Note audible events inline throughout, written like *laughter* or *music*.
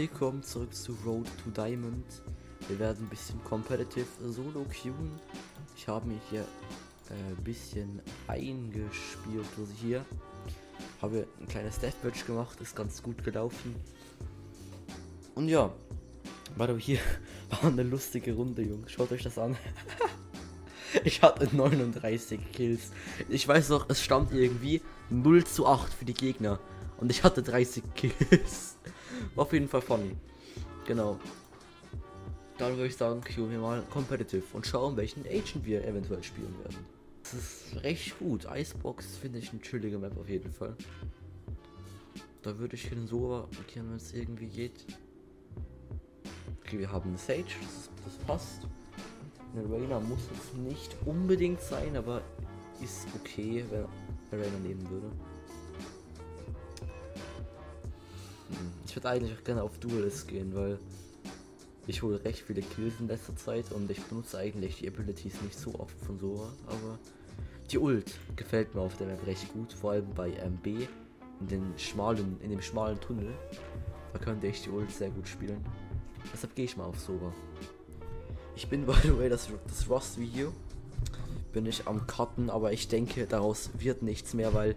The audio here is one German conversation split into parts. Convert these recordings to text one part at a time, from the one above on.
Willkommen zurück zu Road to Diamond. Wir werden ein bisschen competitive Solo queuen. Ich habe mich hier ein äh, bisschen eingespielt, also hier. Habe ein kleines Deathmatch gemacht, ist ganz gut gelaufen. Und ja, warte, hier *laughs* war eine lustige Runde, Jungs. Schaut euch das an. *laughs* ich hatte 39 Kills. Ich weiß noch, es stand irgendwie 0 zu 8 für die Gegner. Und ich hatte 30 Kills. War auf jeden Fall funny. Genau. Dann würde ich sagen, queue wir mal competitive und schauen, welchen Agent wir eventuell spielen werden. Das ist recht gut. Icebox finde ich eine chillige Map auf jeden Fall. Da würde ich den so markieren, wenn es irgendwie geht. Okay, wir haben Sage, das, das passt. Eine Rainer muss es nicht unbedingt sein, aber ist okay, wenn Rainer nehmen würde. Ich würde eigentlich auch gerne auf Duelist gehen, weil ich hole recht viele Kills in letzter Zeit und ich benutze eigentlich die Abilities nicht so oft von Sora, aber die Ult gefällt mir auf der Map recht gut, vor allem bei MB in den schmalen, in dem schmalen Tunnel. Da könnte ich die Ult sehr gut spielen. Deshalb gehe ich mal auf Sora. Ich bin *laughs* by the way das, das Rust-Video bin ich am Cutten, aber ich denke, daraus wird nichts mehr, weil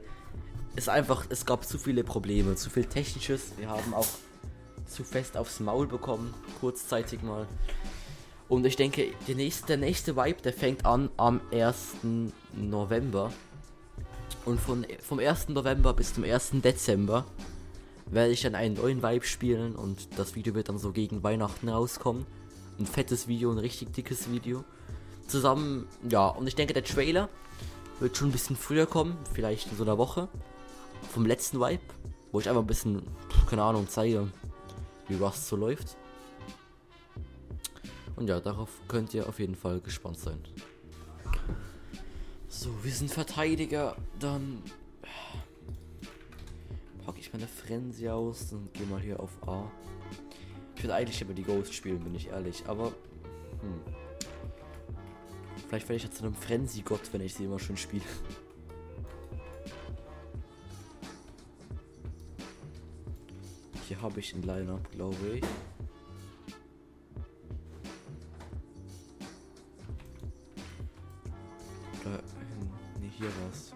es einfach, es gab zu viele Probleme, zu viel Technisches. Wir haben auch zu fest aufs Maul bekommen, kurzzeitig mal. Und ich denke, der nächste, der nächste Vibe, der fängt an am 1. November. Und von, vom 1. November bis zum 1. Dezember werde ich dann einen neuen Vibe spielen und das Video wird dann so gegen Weihnachten rauskommen. Ein fettes Video, ein richtig dickes Video. Zusammen, ja, und ich denke, der Trailer wird schon ein bisschen früher kommen, vielleicht in so einer Woche. Vom letzten Vibe, wo ich einfach ein bisschen, keine Ahnung, zeige, wie Rust so läuft. Und ja, darauf könnt ihr auf jeden Fall gespannt sein. So, wir sind Verteidiger. Dann packe ich meine Frenzy aus und gehe mal hier auf A. Ich würde eigentlich über die Ghost spielen, bin ich ehrlich. Aber hm. vielleicht werde ich jetzt zu einem Frenzy-Gott, wenn ich sie immer schön spiele. Hier habe ich ein Line-Up, glaube ich. Da, nee, hier war's.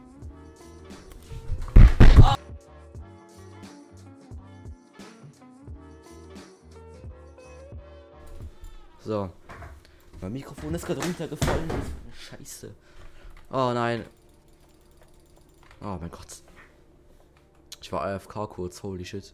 So. Mein Mikrofon ist gerade runtergefallen. Scheiße. Oh nein. Oh mein Gott. Ich war AFK kurz, holy shit.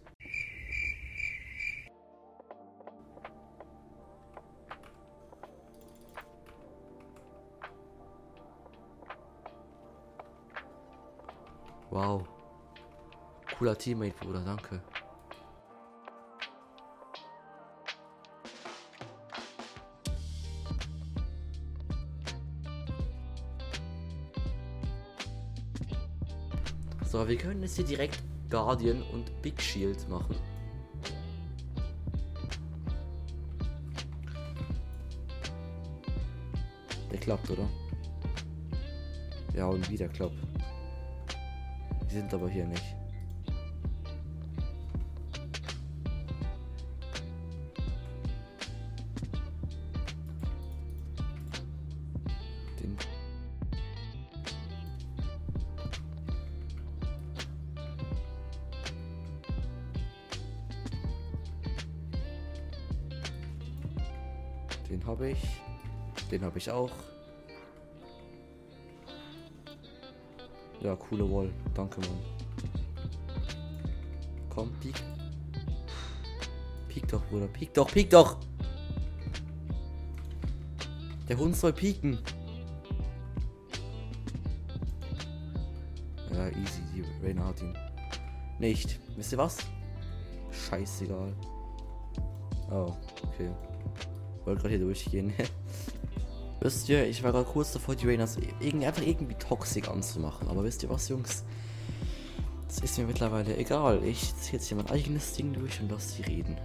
Cooler Teammate, Bruder, danke. So, wir können jetzt hier direkt Guardian und Big Shield machen. Der klappt, oder? Ja, und wieder klappt. Die sind aber hier nicht. Den habe ich. Den habe ich auch. Ja, coole Wall. Danke, Mann. Komm, piek. Piek doch, Bruder. Piek doch, piek doch! Der Hund soll pieken. Ja, easy. Die Rainer. Nicht. Wisst ihr was? Scheißegal. Oh, okay. Wollte gerade hier durchgehen. *laughs* wisst ihr, ich war gerade kurz davor, die Rainers einfach irgendwie toxisch anzumachen. Aber wisst ihr was, Jungs? Das ist mir mittlerweile egal. Ich ziehe jetzt hier mein eigenes Ding durch und lasse sie reden.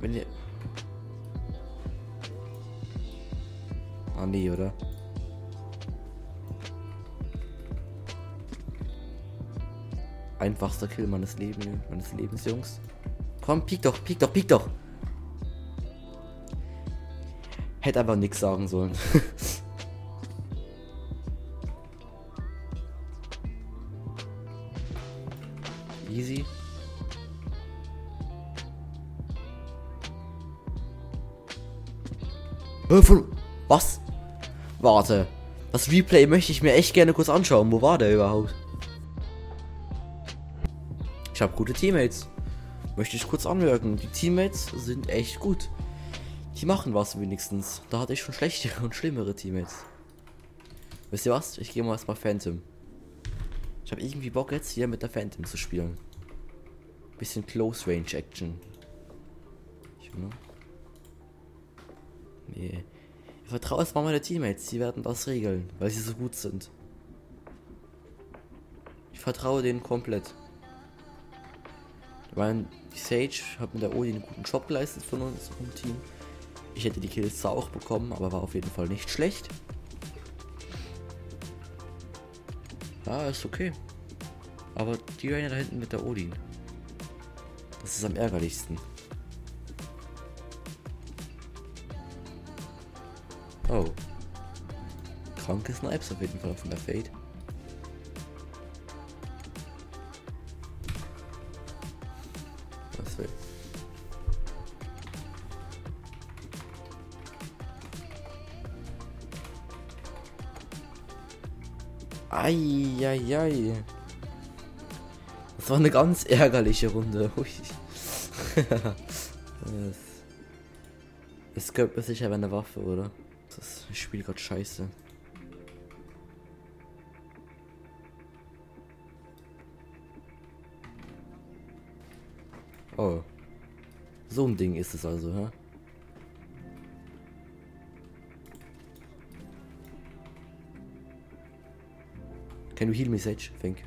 Wenn ihr. Ah, nee, oder? Einfachster Kill meines Lebens, meines Lebens, Jungs. Komm, piek doch, piek doch, piek doch. Hätte einfach nichts sagen sollen. *laughs* Easy. Was? Warte. Das Replay möchte ich mir echt gerne kurz anschauen. Wo war der überhaupt? Ich habe gute Teammates. Möchte ich kurz anmerken. Die Teammates sind echt gut. Die machen was wenigstens. Da hatte ich schon schlechtere *laughs* und schlimmere Teammates. Wisst ihr was? Ich gehe mal erstmal Phantom. Ich habe irgendwie Bock jetzt hier mit der Phantom zu spielen. Bisschen Close Range Action. Ich, ne? Nee. Ich vertraue erstmal meine Teammates. Die werden das regeln, weil sie so gut sind. Ich vertraue denen komplett. Die Sage hat mit der Odi einen guten Job geleistet von uns im Team. Ich hätte die Kills zwar auch bekommen, aber war auf jeden Fall nicht schlecht. Ja, ist okay. Aber die Rainer da hinten mit der Odin. Das ist am ärgerlichsten. Oh. Kranke Snipes auf jeden Fall von der Fade. Eieiei. Das war eine ganz ärgerliche Runde. es gehört mir sicher eine Waffe, oder? Das Spiel gerade scheiße. Oh. So ein Ding ist es also, hä? Can you heal me, Sage? Thank you.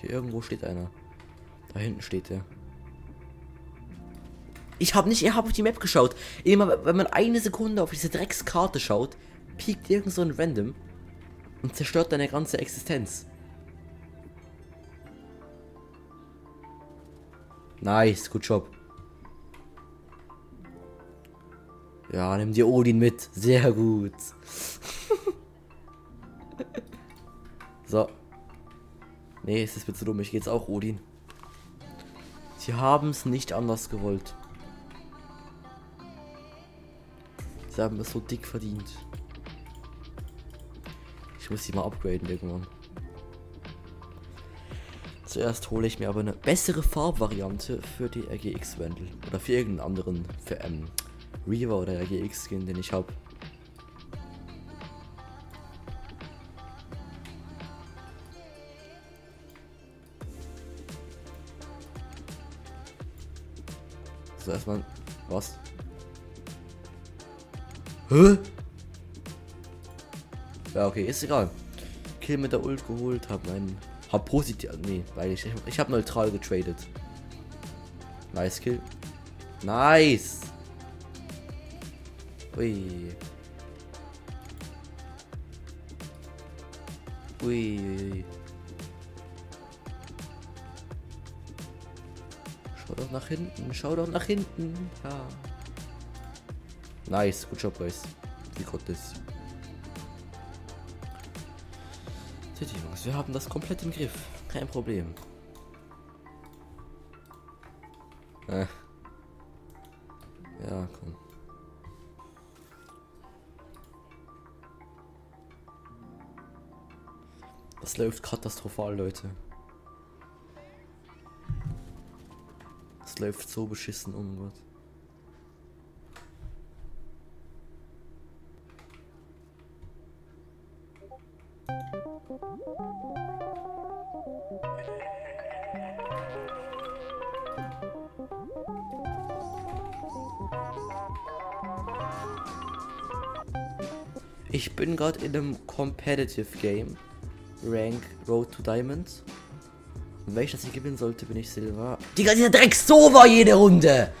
Hier irgendwo steht einer. Da hinten steht er. Ich habe nicht, ich habe auf die Map geschaut. Immer, wenn man eine Sekunde auf diese Dreckskarte schaut, piekt irgend so ein Random und zerstört deine ganze Existenz. Nice, good job. Ja, nimm dir Odin mit. Sehr gut. *laughs* so. Nee, es ist mir zu dumm. Ich gehe jetzt auch Odin. Sie haben es nicht anders gewollt. Sie haben es so dick verdient. Ich muss sie mal upgraden irgendwann. Zuerst hole ich mir aber eine bessere Farbvariante für die RGX-Wendel. Oder für irgendeinen anderen für, ähm, Reaver oder RGX-Skin, den ich habe. So, erstmal. Was? Hä? Ja, okay, ist egal. Kill mit der Ult geholt, hab meinen. Hab positiv. Nee, weil ich. Ich hab neutral getradet. Nice Kill. Nice! Ui. Ui. Schau doch nach hinten, schau doch nach hinten. Ja. Nice, gut Job, Guys. Wie konnte es? City Jungs, wir haben das komplett im Griff. Kein Problem. Äh. Ja, komm. Das läuft katastrophal, Leute. Das läuft so beschissen um Gott. Ich bin gerade in einem Competitive Game. Rank Road to Diamonds. Und wenn ich das hier gewinnen sollte, bin ich Silver. Digga, dieser Dreck so war jede Runde!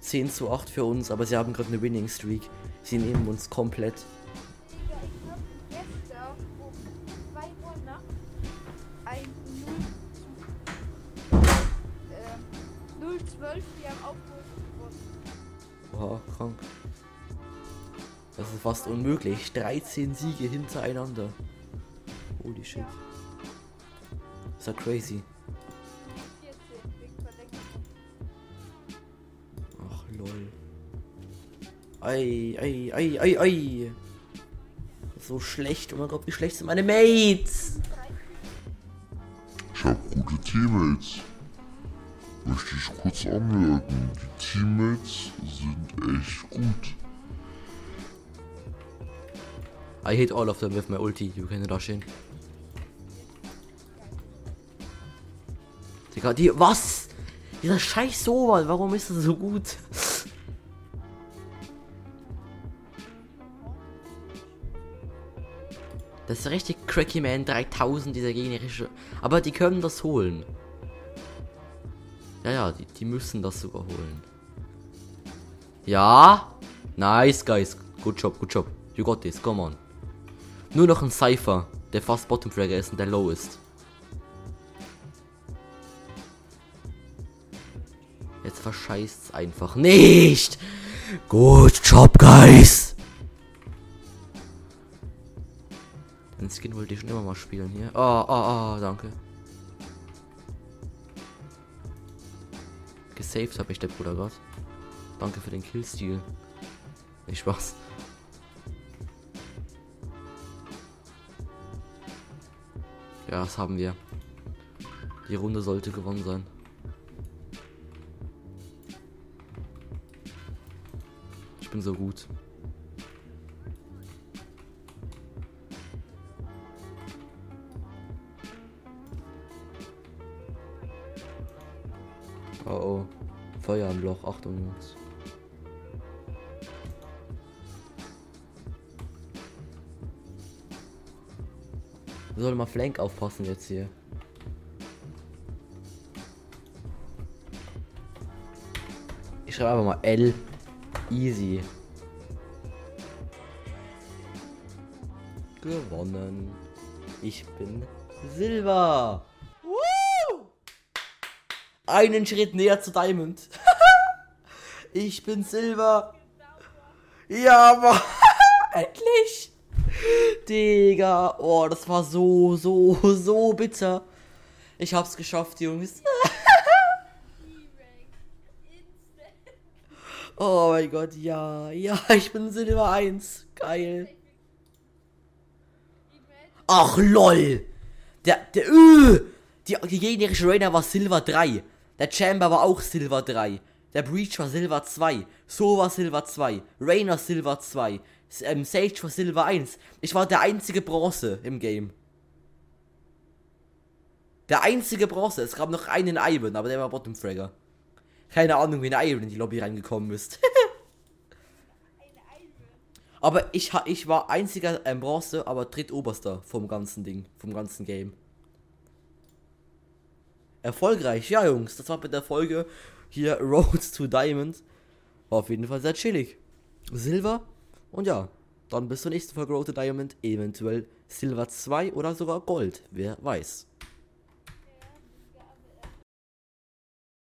10 zu 8 für uns, aber sie haben gerade eine Winning Streak. Sie nehmen uns komplett. Digga, ich hab gestern um 2 Uhr nachts ein 0 äh, 012 hier am Aufruf gewonnen. Oha, krank. Ist fast unmöglich. 13 Siege hintereinander. Holy shit. Ist ja crazy. 14 wegen Verlängerung. Ach lol. Ei, ei, ei, ei, ei. So schlecht. Oh mein Gott, wie schlecht sind meine Mates? Ich habe gute Teammates. Möchte ich kurz anmerken, die Teammates sind echt gut. I hit all of them with my ulti. You can rush in. Digga, die. Was? Dieser scheiß Sobal, warum ist er so gut? Das ist richtig Cracky Man 3000, dieser gegnerische. Aber die können das holen. Ja, ja, die, die müssen das sogar holen. Ja. Nice, guys. Good job, good job. You got this, come on. Nur noch ein Cypher, der fast Bottom Fragger ist und der low ist. Jetzt verscheißt's einfach nicht. Good job, guys. Den Skin wollte ich schon immer mal spielen hier. Ah, ah, ah, danke. Gesaved habe ich der Bruder Gott. Danke für den Killstil. Nicht Spaß. Ja, das haben wir. Die Runde sollte gewonnen sein. Ich bin so gut. Oh oh. Feuer im Loch, Achtung Jungs. Wir sollen mal Flank aufpassen jetzt hier. Ich schreibe einfach mal L. Easy. Gewonnen. Ich bin Silber. Woo! Einen Schritt näher zu Diamond. *laughs* ich bin Silber. Ja, aber *laughs* endlich. Digga, oh, das war so, so, so bitter. Ich hab's geschafft, Jungs. *laughs* Oh mein Gott, ja, ja, ich bin Silber 1. Geil. Ach lol. Der, der, öh, die, die gegnerische Rainer war Silber 3. Der Chamber war auch Silber 3. Der Breach war Silber 2. So war Silber 2. Rainer Silber 2. Ähm, Sage war Silber 1. Ich war der einzige Bronze im Game. Der einzige Bronze. Es gab noch einen Ivan, aber der war Bottom Fragger. Keine Ahnung, wie ein Ivan in die Lobby reingekommen ist. *laughs* aber ich, ich war einziger ähm, Bronze, aber drittoberster vom ganzen Ding, vom ganzen Game. Erfolgreich, ja Jungs, das war mit der Folge hier *laughs* Road to Diamond. War auf jeden Fall sehr chillig. Silber und ja, dann bis zur nächsten Folge Road to Diamond, eventuell Silber 2 oder sogar Gold, wer weiß.